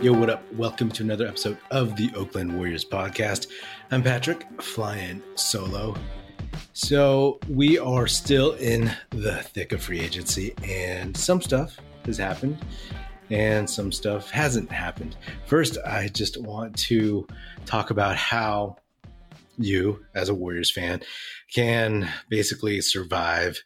Yo, what up? Welcome to another episode of the Oakland Warriors podcast. I'm Patrick, flying solo. So, we are still in the thick of free agency, and some stuff has happened and some stuff hasn't happened. First, I just want to talk about how you, as a Warriors fan, can basically survive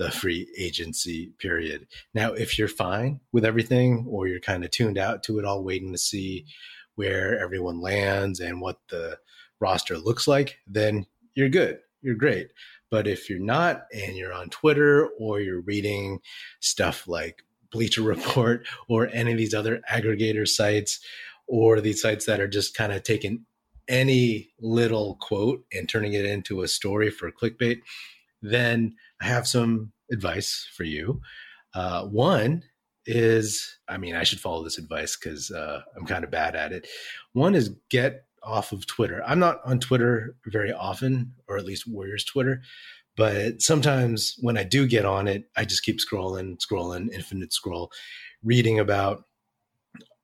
the free agency period. Now, if you're fine with everything or you're kind of tuned out to it all, waiting to see where everyone lands and what the roster looks like, then you're good. You're great. But if you're not and you're on Twitter or you're reading stuff like Bleacher Report or any of these other aggregator sites or these sites that are just kind of taking any little quote and turning it into a story for clickbait, then I have some advice for you. Uh, one is, I mean, I should follow this advice because uh, I'm kind of bad at it. One is get off of Twitter. I'm not on Twitter very often, or at least Warriors Twitter, but sometimes when I do get on it, I just keep scrolling, scrolling, infinite scroll, reading about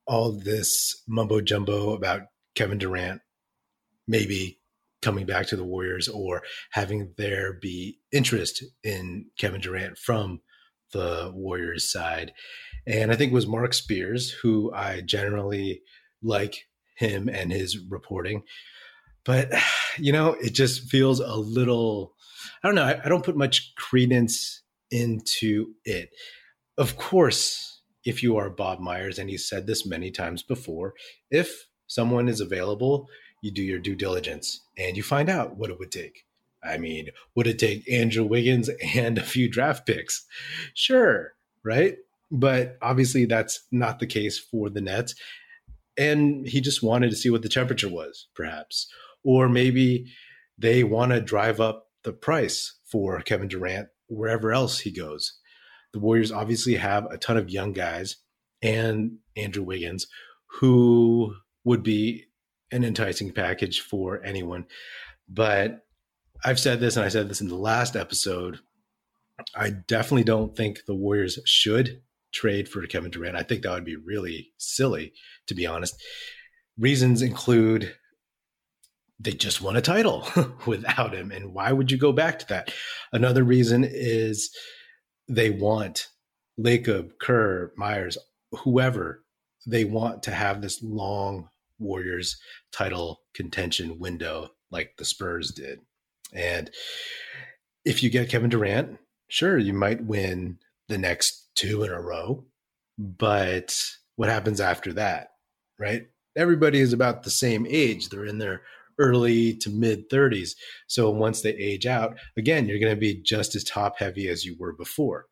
all this mumbo jumbo about Kevin Durant maybe coming back to the Warriors or having there be interest in Kevin Durant from the Warriors side. And I think it was Marc Spears, who I generally like him and his reporting. But, you know, it just feels a little, I don't know, I, I don't put much credence into it. Of course, if you are Bob Myers, and he's said this many times before, if someone is available, you do your due diligence and you find out what it would take. I mean, would it take Andrew Wiggins and a few draft picks? Sure, right? But obviously, that's not the case for the Nets. And he just wanted to see what the temperature was, perhaps. Or maybe they want to drive up the price for Kevin Durant wherever else he goes. The Warriors obviously have a ton of young guys and Andrew Wiggins who would be an enticing package for anyone. But I've said this, and I said this in the last episode. I definitely don't think the Warriors should trade for Kevin Durant. I think that would be really silly, to be honest. Reasons include they just won a title without him. And why would you go back to that? Another reason is they want Lacob, Kerr, Myers, whoever, they want to have this long Warriors title contention window like the Spurs did. And if you get Kevin Durant, sure, you might win the next two in a row. But what happens after that, right? Everybody is about the same age. They're in their early to mid 30s. So once they age out, again, you're going to be just as top heavy as you were before.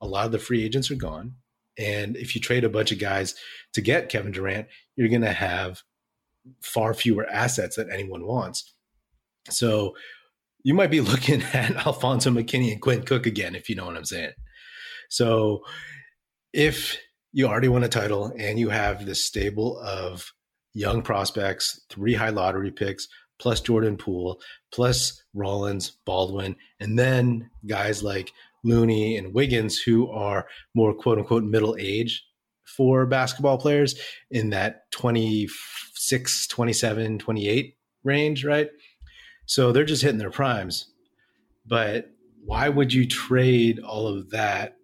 A lot of the free agents are gone. And if you trade a bunch of guys to get Kevin Durant, you're going to have far fewer assets that anyone wants. So you might be looking at Alfonzo McKinnie and Quinn Cook again, if you know what I'm saying. So if you already won a title and you have this stable of young prospects, three high lottery picks, plus Jordan Poole, plus Rollins, Baldwin, and then guys like Looney and Wiggins who are more quote unquote middle age for basketball players in that 26, 27, 28 range, right? So they're just hitting their primes. But why would you trade all of that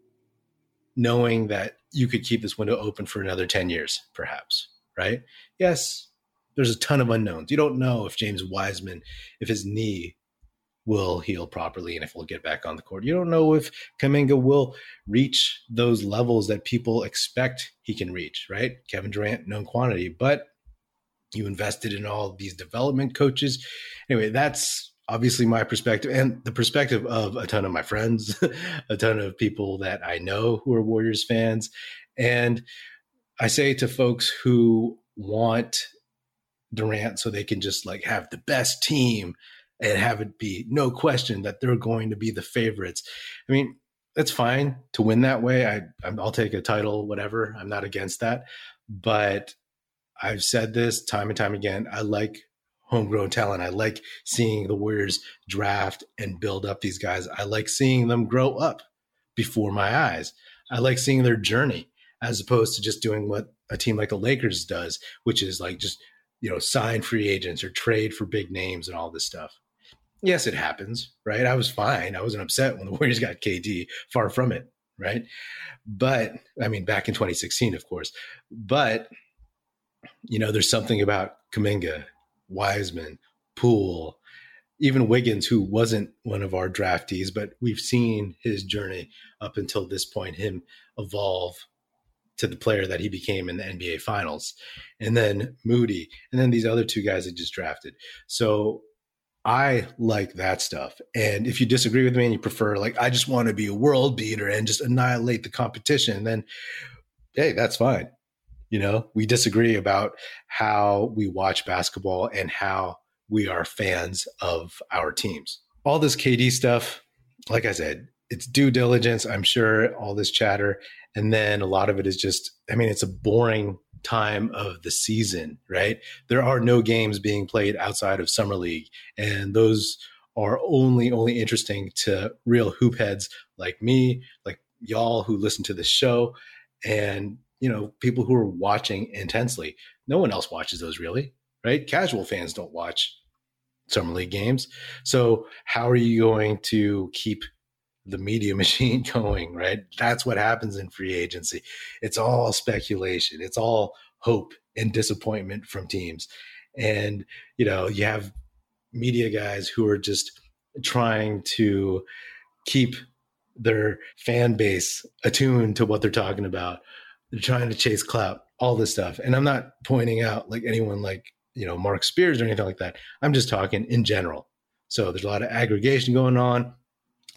knowing that you could keep this window open for another 10 years, perhaps, right? Yes, there's a ton of unknowns. You don't know if James Wiseman, if his knee will heal properly and if we'll get back on the court. You don't know if Kuminga will reach those levels that people expect he can reach, right? Kevin Durant, known quantity, but you invested in all these development coaches. Anyway, that's obviously my perspective and the perspective of a ton of my friends, a ton of people that I know who are Warriors fans. And I say to folks who want Durant so they can just like have the best team and have it be no question that they're going to be the favorites. I mean, that's fine to win that way. I I'll take a title, whatever. I'm not against that, but I've said this time and time again. I like homegrown talent. I like seeing the Warriors draft and build up these guys. I like seeing them grow up before my eyes. I like seeing their journey. as opposed to just doing what a team like the Lakers does, which is like just, you know, sign free agents or trade for big names and all this stuff. Yes, it happens, right? I was fine. I wasn't upset when the Warriors got KD, far from it, right? But I mean, back in 2016, of course. But, you know, there's something about Kuminga, Wiseman, Poole, even Wiggins, who wasn't one of our draftees, but we've seen his journey up until this point, him evolve to the player that he became in the NBA finals. And then Moody, and then these other two guys that just drafted. So I like that stuff. And if you disagree with me and you prefer, like, I just want to be a world beater and just annihilate the competition, then hey, that's fine. You know, we disagree about how we watch basketball and how we are fans of our teams. All this KD stuff, like I said, it's due diligence. I'm sure all this chatter. And then a lot of it is just, I mean, it's a boring time of the season, right? There are no games being played outside of Summer League. And those are only, only interesting to real hoop heads like me, like y'all who listen to the show, and, you know, people who are watching intensely. No one else watches those really, right? Casual fans don't watch summer league games. So how are you going to keep the media machine going, right? That's what happens in free agency. It's all speculation. It's all hope and disappointment from teams. And, you know, you have media guys who are just trying to keep their fan base attuned to what they're talking about. They're trying to chase clout, all this stuff. And I'm not pointing out like anyone like you know Marc Spears or anything like that. I'm just talking in general. So there's a lot of aggregation going on,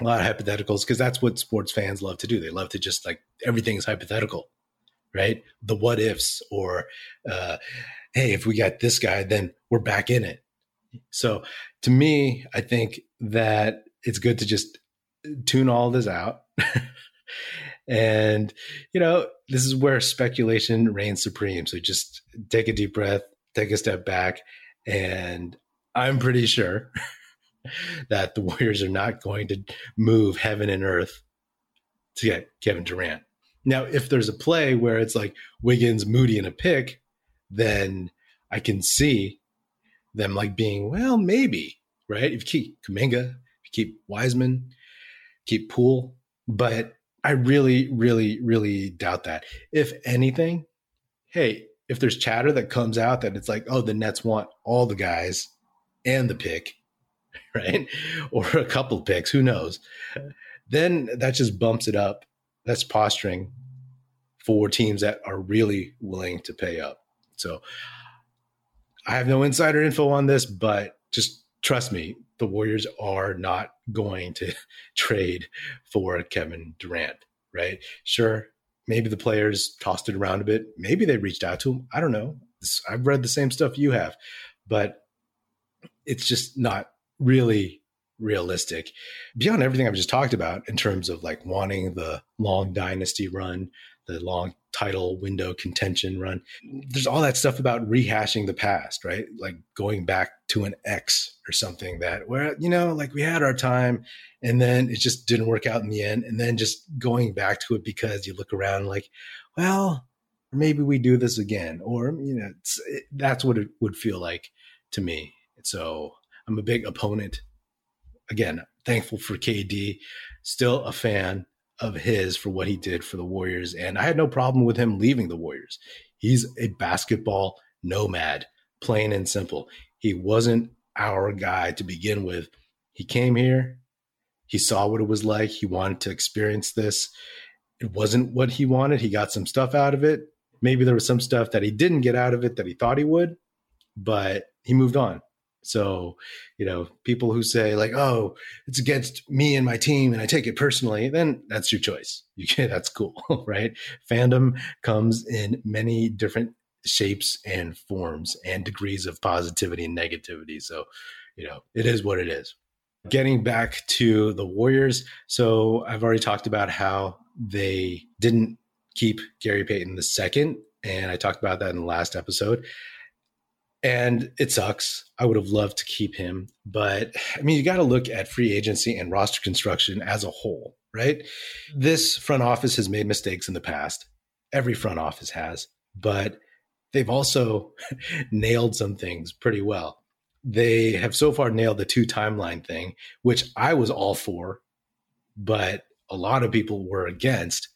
a lot of hypotheticals because that's what sports fans love to do. They love to just like everything is hypothetical, right? The what ifs or uh, hey, if we got this guy, then we're back in it. So to me, I think that it's good to just tune all this out. and you know this is where speculation reigns supreme so just take a deep breath take a step back, and I'm pretty sure that the Warriors are not going to move heaven and earth to get Kevin Durant. Now, if there's a play where it's like Wiggins, Moody, and a pick, then I can see them like being, well, maybe, right? If you keep Kuminga, if you keep Wiseman, keep Poole. But I really, really, really doubt that. If anything, hey, if there's chatter that comes out that it's like, oh, the Nets want all the guys and the pick, right? Or a couple picks, who knows? Then that just bumps it up. That's posturing for teams that are really willing to pay up. So I have no insider info on this, but just trust me, the Warriors are not going to trade for Kevin Durant, right? Sure, maybe the players tossed it around a bit. Maybe they reached out to him. I don't know. I've read the same stuff you have, but it's just not really realistic beyond everything I've just talked about in terms of like wanting the long dynasty run, the long title window contention run. There's all that stuff about rehashing the past, right? Like going back to an X or something that where, you know, like we had our time and then it just didn't work out in the end. And then just going back to it because you look around like, well, maybe we do this again. Or, you know, it, that's what it would feel like to me. So I'm a big opponent. Again, thankful for KD, still a fan of his for what he did for the Warriors. And I had no problem with him leaving the Warriors. He's a basketball nomad, plain and simple. He wasn't our guy to begin with. He came here, he saw what it was like, he wanted to experience this. It wasn't what he wanted. He got some stuff out of it. Maybe there was some stuff that he didn't get out of it that he thought he would, but he moved on. So, you know, people who say like, "Oh, it's against me and my team, and I take it personally," then that's your choice. You can, that's cool, right? Fandom comes in many different shapes and forms and degrees of positivity and negativity. So, you know, it is what it is. Getting back to the Warriors, so I've already talked about how they didn't keep Gary Payton the second, and I talked about that in the last episode and it sucks. I would have loved to keep him, but I mean, you got to look at free agency and roster construction as a whole, right? This front office has made mistakes in the past, every front office has, but they've also nailed some things pretty well. They have so far nailed the two timeline thing, which I was all for, but a lot of people were against.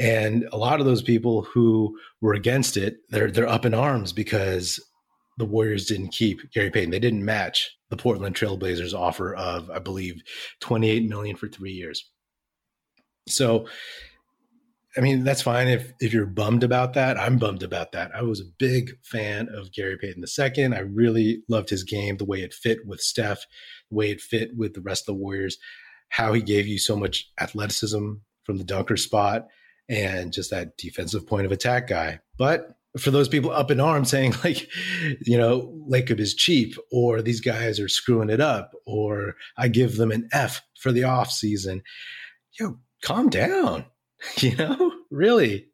And a lot of those people who were against it, they're they're up in arms because the Warriors didn't keep Gary Payton. They didn't match the Portland Trailblazers offer of, I believe, 28 million for three years. So I mean, that's fine if if you're bummed about that. I'm bummed about that. I was a big fan of Gary Payton II. I really loved his game, the way it fit with Steph, the way it fit with the rest of the Warriors, how he gave you so much athleticism from the dunker spot and just that defensive point of attack guy. But for those people up in arms saying like, you know, Lacob is cheap or these guys are screwing it up or I give them an F for the off season. Yo, calm down you know, really,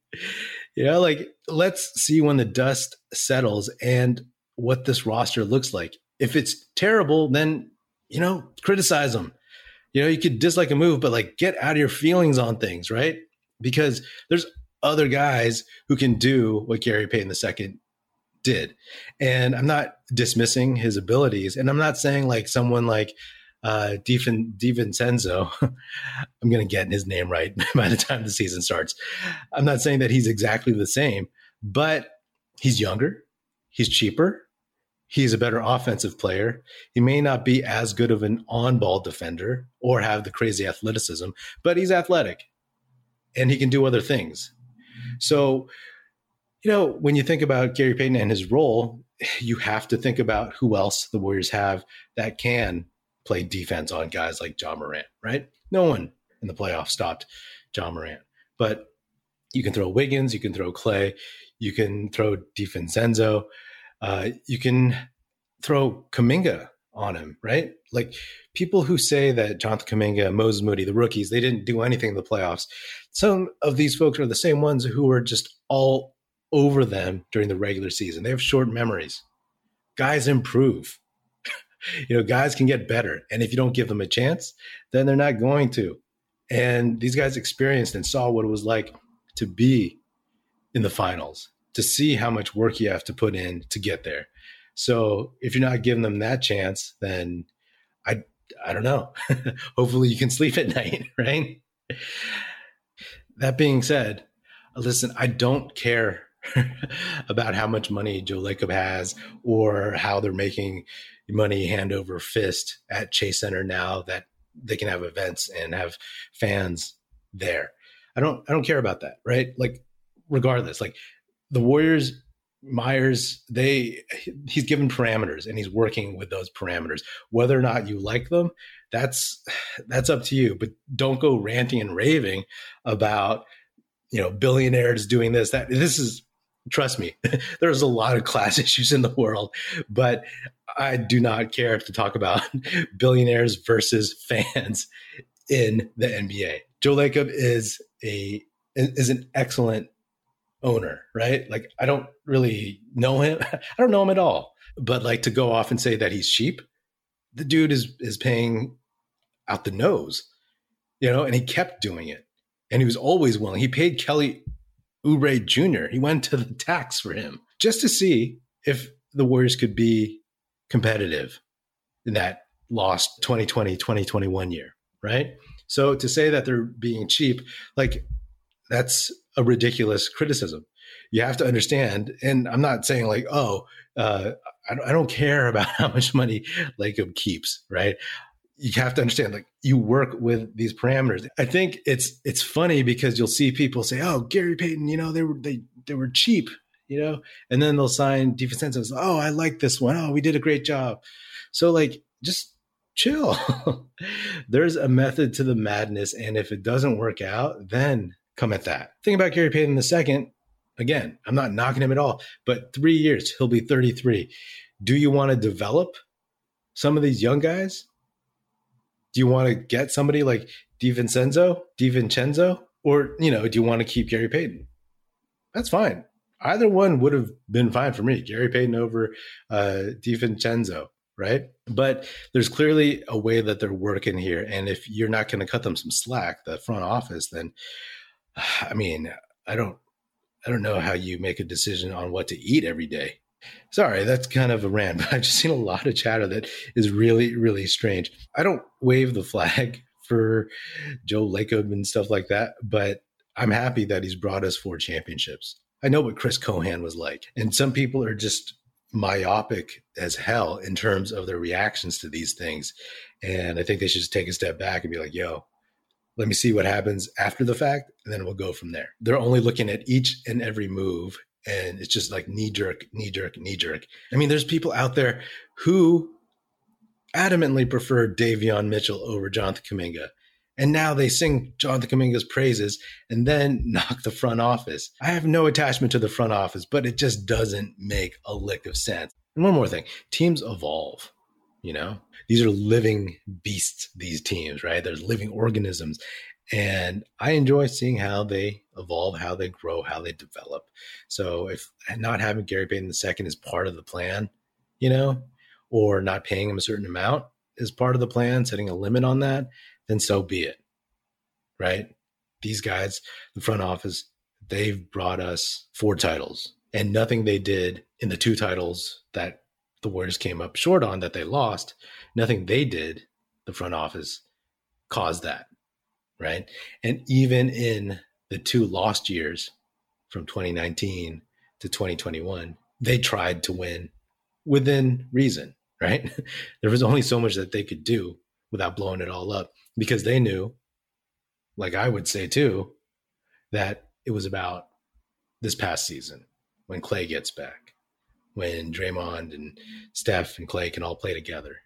you know, like let's see when the dust settles and what this roster looks like. If it's terrible, then, you know, criticize them. You know, you could dislike a move, but like get out of your feelings on things, right? Because there's other guys who can do what Gary Payton II did. And I'm not dismissing his abilities. And I'm not saying like someone like uh, Divin, DiVincenzo. I'm going to get his name right by the time the season starts. I'm not saying that he's exactly the same, but he's younger, he's cheaper, he's a better offensive player. He may not be as good of an on ball defender or have the crazy athleticism, but he's athletic and he can do other things. So, you know, when you think about Gary Payton and his role, you have to think about who else the Warriors have that can play defense on guys like Ja Morant, right? No one in the playoffs stopped Ja Morant. But you can throw Wiggins, you can throw Clay, you can throw DiVincenzo, uh, you can throw Kuminga on him, right? Like people who say that Jonathan Kuminga, Moses Moody, the rookies, they didn't do anything in the playoffs. Some of these folks are the same ones who were just all over them during the regular season. They have short memories. Guys improve. you know, guys can get better. And if you don't give them a chance, then they're not going to. And these guys experienced and saw what it was like to be in the finals, to see how much work you have to put in to get there. So if you're not giving them that chance, then I I don't know. Hopefully you can sleep at night, right? That being said, listen, I don't care about how much money Joe Lacob has or how they're making money hand over fist at Chase Center now that they can have events and have fans there. I don't I don't care about that, right? Like regardless, like the Warriors Myers, they he's given parameters and he's working with those parameters. Whether or not you like them, that's that's up to you. But don't go ranting and raving about you know billionaires doing this. That this is trust me, there's a lot of class issues in the world, but I do not care to talk about billionaires versus fans in the NBA. Joe Lacob is a is an excellent owner, right? Like I don't really know him. I don't know him at all. But like to go off and say that he's cheap, the dude is is paying out the nose, you know, and he kept doing it. And he was always willing. He paid Kelly Oubre Jr. He went to the tax for him just to see if the Warriors could be competitive in that lost 2020 2021 year, right? So to say that they're being cheap, like that's a ridiculous criticism. You have to understand, and I'm not saying like, oh, uh, I, don't care about how much money Lacob keeps, right? You have to understand, like, you work with these parameters. I think it's it's funny because you'll see people say, "Oh, Gary Payton, you know, they were they they were cheap," you know, and then they'll sign DiVincenzo. Oh, I like this one. Oh, we did a great job. So like, just chill. There's a method to the madness, and if it doesn't work out, then come at that. Think about Gary Payton the second. Again, I'm not knocking him at all, but three years he'll be 33. Do you want to develop some of these young guys? Do you want to get somebody like DiVincenzo, DiVincenzo, or you know, do you want to keep Gary Payton? That's fine either one would have been fine for me. Gary Payton over uh, DiVincenzo, right? But there's clearly a way that they're working here, and if you're not going to cut them some slack, the front office, then I mean, I don't, I don't know how you make a decision on what to eat every day. Sorry, that's kind of a rant, but I've just seen a lot of chatter that is really, really strange. I don't wave the flag for Joe Lacob and stuff like that, but I'm happy that he's brought us four championships. I know what Chris Cohan was like, and some people are just myopic as hell in terms of their reactions to these things. And I think they should just take a step back and be like, yo, let me see what happens after the fact, and then we'll go from there. They're only looking at each and every move, and it's just like knee jerk, knee jerk, knee jerk. I mean, there's people out there who adamantly prefer Davion Mitchell over Jonathan Kuminga. And now they sing Jonathan Kuminga's praises and then knock the front office. I have no attachment to the front office, but it just doesn't make a lick of sense. And one more thing teams evolve. You know, these are living beasts, these teams, right? There's living organisms. And I enjoy seeing how they evolve, how they grow, how they develop. So if not having Gary Payton II is part of the plan, you know, or not paying him a certain amount is part of the plan, setting a limit on that, then so be it. Right? These guys, the front office, they've brought us four titles. And nothing they did in the two titles that the Warriors came up short on that they lost, nothing they did, the front office, caused that. Right. And even in the two lost years from 2019 to 2021, they tried to win within reason. Right. there was only so much that they could do without blowing it all up because they knew, like I would say too, that it was about this past season when Clay gets back when Draymond and Steph and Clay can all play together,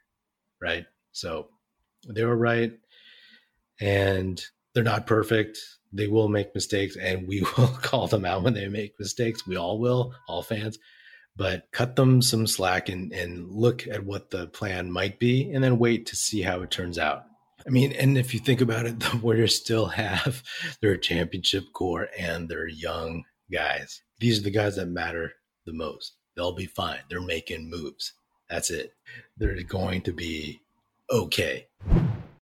right? So they were right, and they're not perfect. They will make mistakes, and we will call them out when they make mistakes. We all will, all fans. But cut them some slack and, and look at what the plan might be, and then wait to see how it turns out. I mean, and if you think about it, the Warriors still have their championship core and their young guys. These are the guys that matter the most. They'll be fine. They're making moves. That's it. They're going to be okay.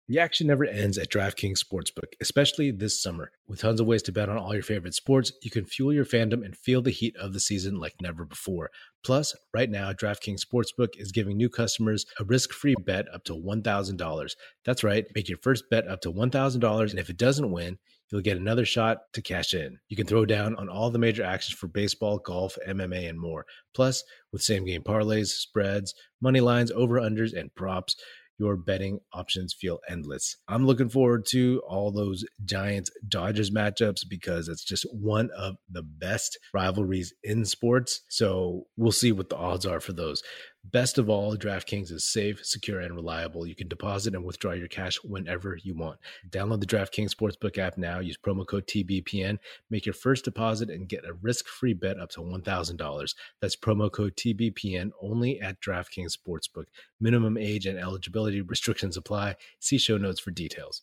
The action never ends at DraftKings Sportsbook, especially this summer. With tons of ways to bet on all your favorite sports, you can fuel your fandom and feel the heat of the season like never before. Plus, right now, DraftKings Sportsbook is giving new customers a risk-free bet up to $1,000. That's right, make your first bet up to $1,000, and if it doesn't win, you'll get another shot to cash in. You can throw down on all the major actions for baseball, golf, MMA, and more. Plus, with same game parlays, spreads, money lines, over unders, and props, your betting options feel endless. I'm looking forward to all those Giants Dodgers matchups because it's just one of the best rivalries in sports. So we'll see what the odds are for those. Best of all, DraftKings is safe, secure, and reliable. You can deposit and withdraw your cash whenever you want. Download the DraftKings Sportsbook app now. Use promo code TBPN. Make your first deposit and get a risk free bet up to $1,000. That's promo code TBPN only at DraftKings Sportsbook. Minimum age and eligibility restrictions apply. See show notes for details.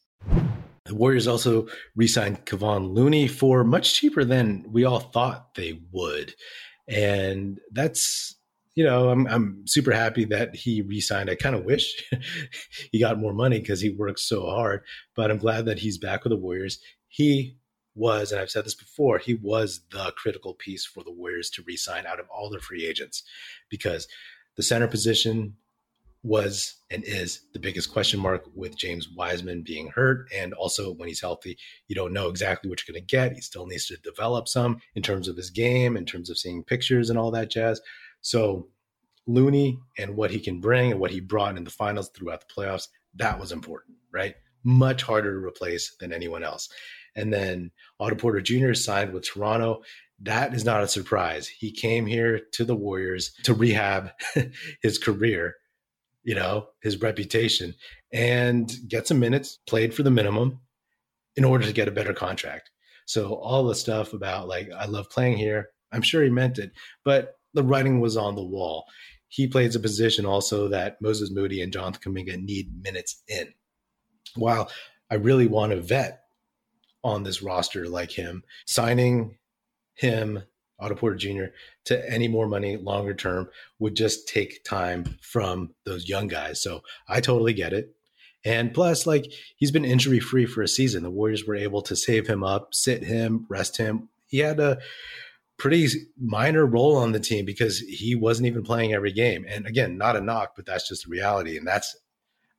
The Warriors also re signed Kevon Looney for much cheaper than we all thought they would. And that's you know, I'm I'm super happy that he re-signed. I kind of wish he got more money because he works so hard, but I'm glad that he's back with the Warriors. He was, and I've said this before, he was the critical piece for the Warriors to re-sign out of all their free agents because the center position was and is the biggest question mark with James Wiseman being hurt. And also, when he's healthy, you don't know exactly what you're going to get. He still needs to develop some in terms of his game, in terms of seeing pictures and all that jazz. So Looney and what he can bring and what he brought in the finals throughout the playoffs, that was important, right? Much harder to replace than anyone else. And then Otto Porter Jr. signed with Toronto. That is not a surprise. He came here to the Warriors to rehab his career, you know, his reputation, and get some minutes, played for the minimum in order to get a better contract. So all the stuff about like, I love playing here, I'm sure he meant it, but the writing was on the wall. He plays a position also that Moses Moody and Jonathan Kuminga need minutes in. While I really want a vet on this roster like him, signing him, Otto Porter Jr., to any more money longer term would just take time from those young guys. So I totally get it. And plus, like he's been injury free for a season. The Warriors were able to save him up, sit him, rest him. He had a pretty minor role on the team because he wasn't even playing every game. And again, not a knock, but that's just the reality. And that's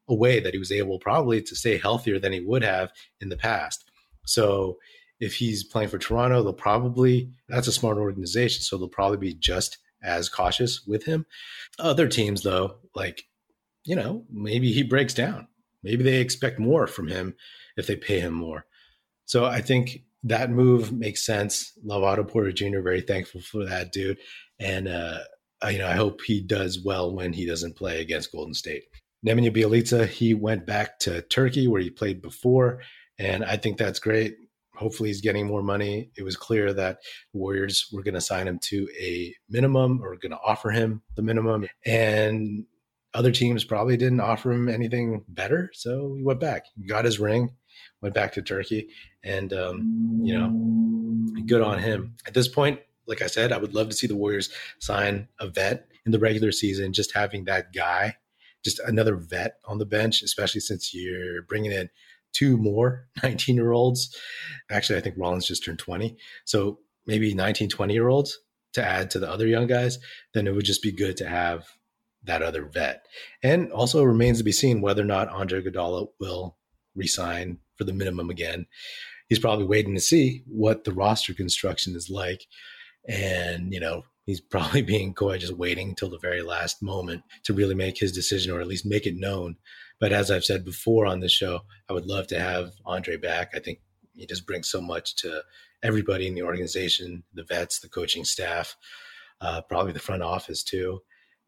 a way that he was able probably to stay healthier than he would have in the past. So if he's playing for Toronto, they'll probably, that's a smart organization. So they'll probably be just as cautious with him. Other teams, though, like, you know, maybe he breaks down. Maybe they expect more from him if they pay him more. So I think that move makes sense. Love Otto Porter Jr. Very thankful for that dude, and uh, you know I hope he does well when he doesn't play against Golden State. Nemanja Bjelica, he went back to Turkey where he played before, and I think that's great. Hopefully, he's getting more money. It was clear that Warriors were going to sign him to a minimum or going to offer him the minimum, and other teams probably didn't offer him anything better. So he went back, he got his ring, went back to Turkey, and um, you know, good on him. At this point, like I said, I would love to see the Warriors sign a vet in the regular season. Just having that guy, just another vet on the bench, especially since you're bringing in two more 19 year olds. Actually, I think Rollins just turned 20. So maybe 19, 20 year olds to add to the other young guys, then it would just be good to have that other vet. And also remains to be seen whether or not Andre Iguodala will resign for the minimum again. He's probably waiting to see what the roster construction is like. And, you know, he's probably being coy, just waiting until the very last moment to really make his decision or at least make it known. But as I've said before on this show, I would love to have Andre back. I think he just brings so much to everybody in the organization, the vets, the coaching staff, uh, probably the front office too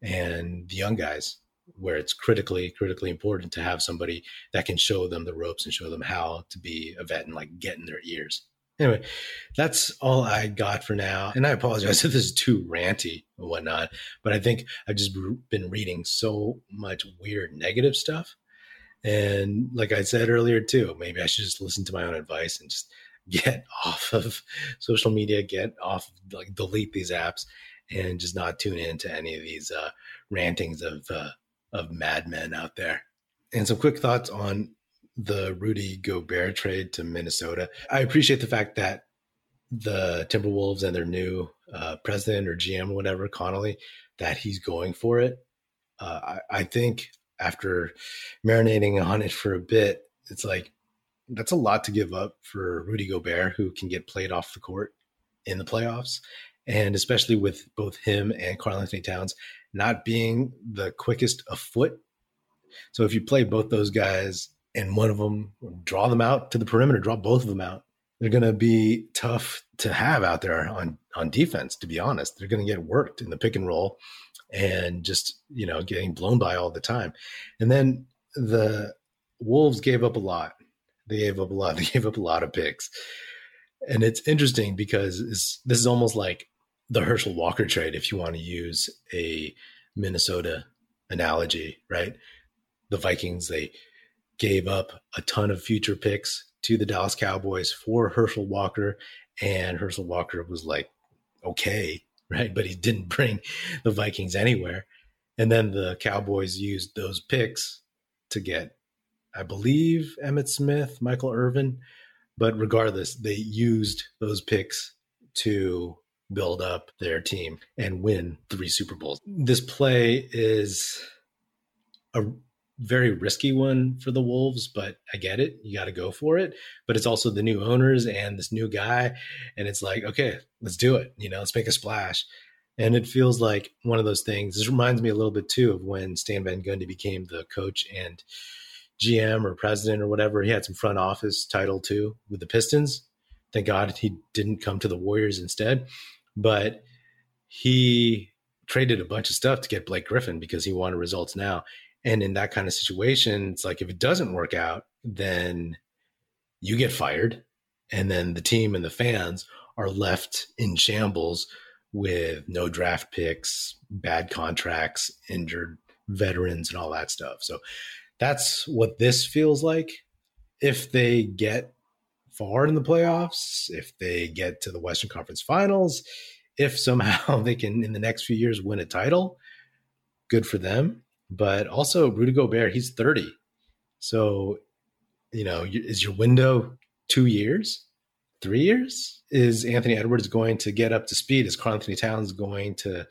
and the young guys where it's critically critically important to have somebody that can show them the ropes and show them how to be a vet and like get in their ears. Anyway that's all i got for now and i apologize if this is too ranty or whatnot but i think i've just been reading so much weird negative stuff. And like i said earlier too maybe i should just listen to my own advice and just get off of social media get off like delete these apps and just not tune in to any of these uh, rantings of uh, of madmen out there. And some quick thoughts on the Rudy Gobert trade to Minnesota. I appreciate the fact that the Timberwolves and their new uh, president or GM or whatever, Connolly, that he's going for it. Uh, I, I think after marinating on it for a bit, it's like that's a lot to give up for Rudy Gobert, who can get played off the court in the playoffs and especially with both him and Karl-Anthony Towns not being the quickest of foot. So if you play both those guys and one of them draw them out to the perimeter, draw both of them out, they're going to be tough to have out there on on defense. To be honest, they're going to get worked in the pick and roll and just you know getting blown by all the time. And then the Wolves gave up a lot. They gave up a lot. They gave up a lot of picks. And it's interesting because this is almost like the Herschel Walker trade, if you want to use a Minnesota analogy, right? The Vikings, they gave up a ton of future picks to the Dallas Cowboys for Herschel Walker, and Herschel Walker was like, okay, right? But he didn't bring the Vikings anywhere. And then the Cowboys used those picks to get, I believe, Emmitt Smith, Michael Irvin. But regardless, they used those picks to build up their team and win three Super Bowls. This play is a very risky one for the Wolves, but I get it. You got to go for it. But it's also the new owners and this new guy. And it's like, okay, let's do it. You know, let's make a splash. And it feels like one of those things. This reminds me a little bit too of when Stan Van Gundy became the coach and GM or president or whatever. He had some front office title too with the Pistons. Thank God he didn't come to the Warriors instead but he traded a bunch of stuff to get Blake Griffin because he wanted results now. And in that kind of situation, it's like if it doesn't work out, then you get fired. And then the team and the fans are left in shambles with no draft picks, bad contracts, injured veterans, and all that stuff. So that's what this feels like. If they get far in the playoffs, if they get to the Western Conference Finals, if somehow they can in the next few years win a title, good for them. But also Rudy Gobert, he's 30. So, you know, is your window two years, three years? Is Anthony Edwards going to get up to speed? Is Karl-Anthony Towns going to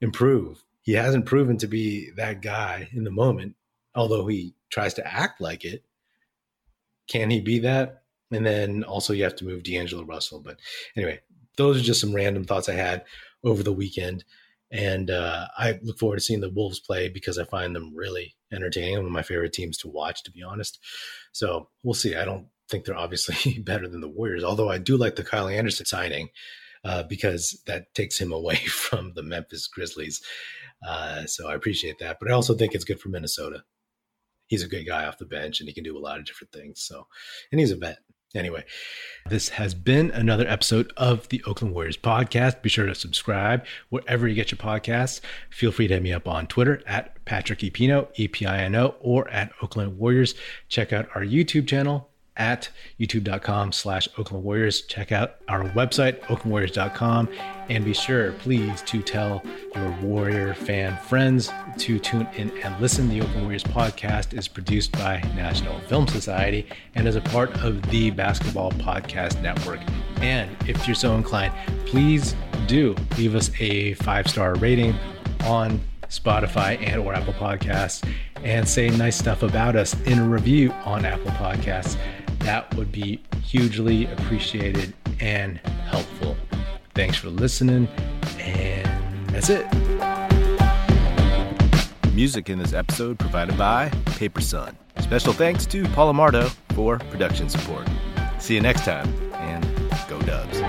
improve? He hasn't proven to be that guy in the moment, although he tries to act like it. Can he be that? And then also you have to move D'Angelo Russell. But anyway, those are just some random thoughts I had over the weekend. And uh, I look forward to seeing the Wolves play because I find them really entertaining. One of my favorite teams to watch, to be honest. So we'll see. I don't think they're obviously better than the Warriors, although I do like the Kyle Anderson signing uh, because that takes him away from the Memphis Grizzlies. Uh, so I appreciate that. But I also think it's good for Minnesota. He's a good guy off the bench and he can do a lot of different things. So, and he's a vet. Anyway, this has been another episode of the Oakland Warriors podcast. Be sure to subscribe wherever you get your podcasts. Feel free to hit me up on Twitter at Patrick Epino, E P I N O, or at Oakland Warriors. Check out our YouTube channel, at youtube.com slash Oakland Warriors. Check out our website, oaklandwarriors.com, and be sure, please, to tell your Warrior fan friends to tune in and listen. The Oakland Warriors podcast is produced by National Film Society and is a part of the Basketball Podcast Network. And if you're so inclined, please do leave us a five-star rating on Spotify and or Apple Podcasts and say nice stuff about us in a review on Apple Podcasts. That would be hugely appreciated and helpful. Thanks for listening, and that's it. Music in this episode provided by Paper Sun. Special thanks to Paul Amardo for production support. See you next time, and go Dubs.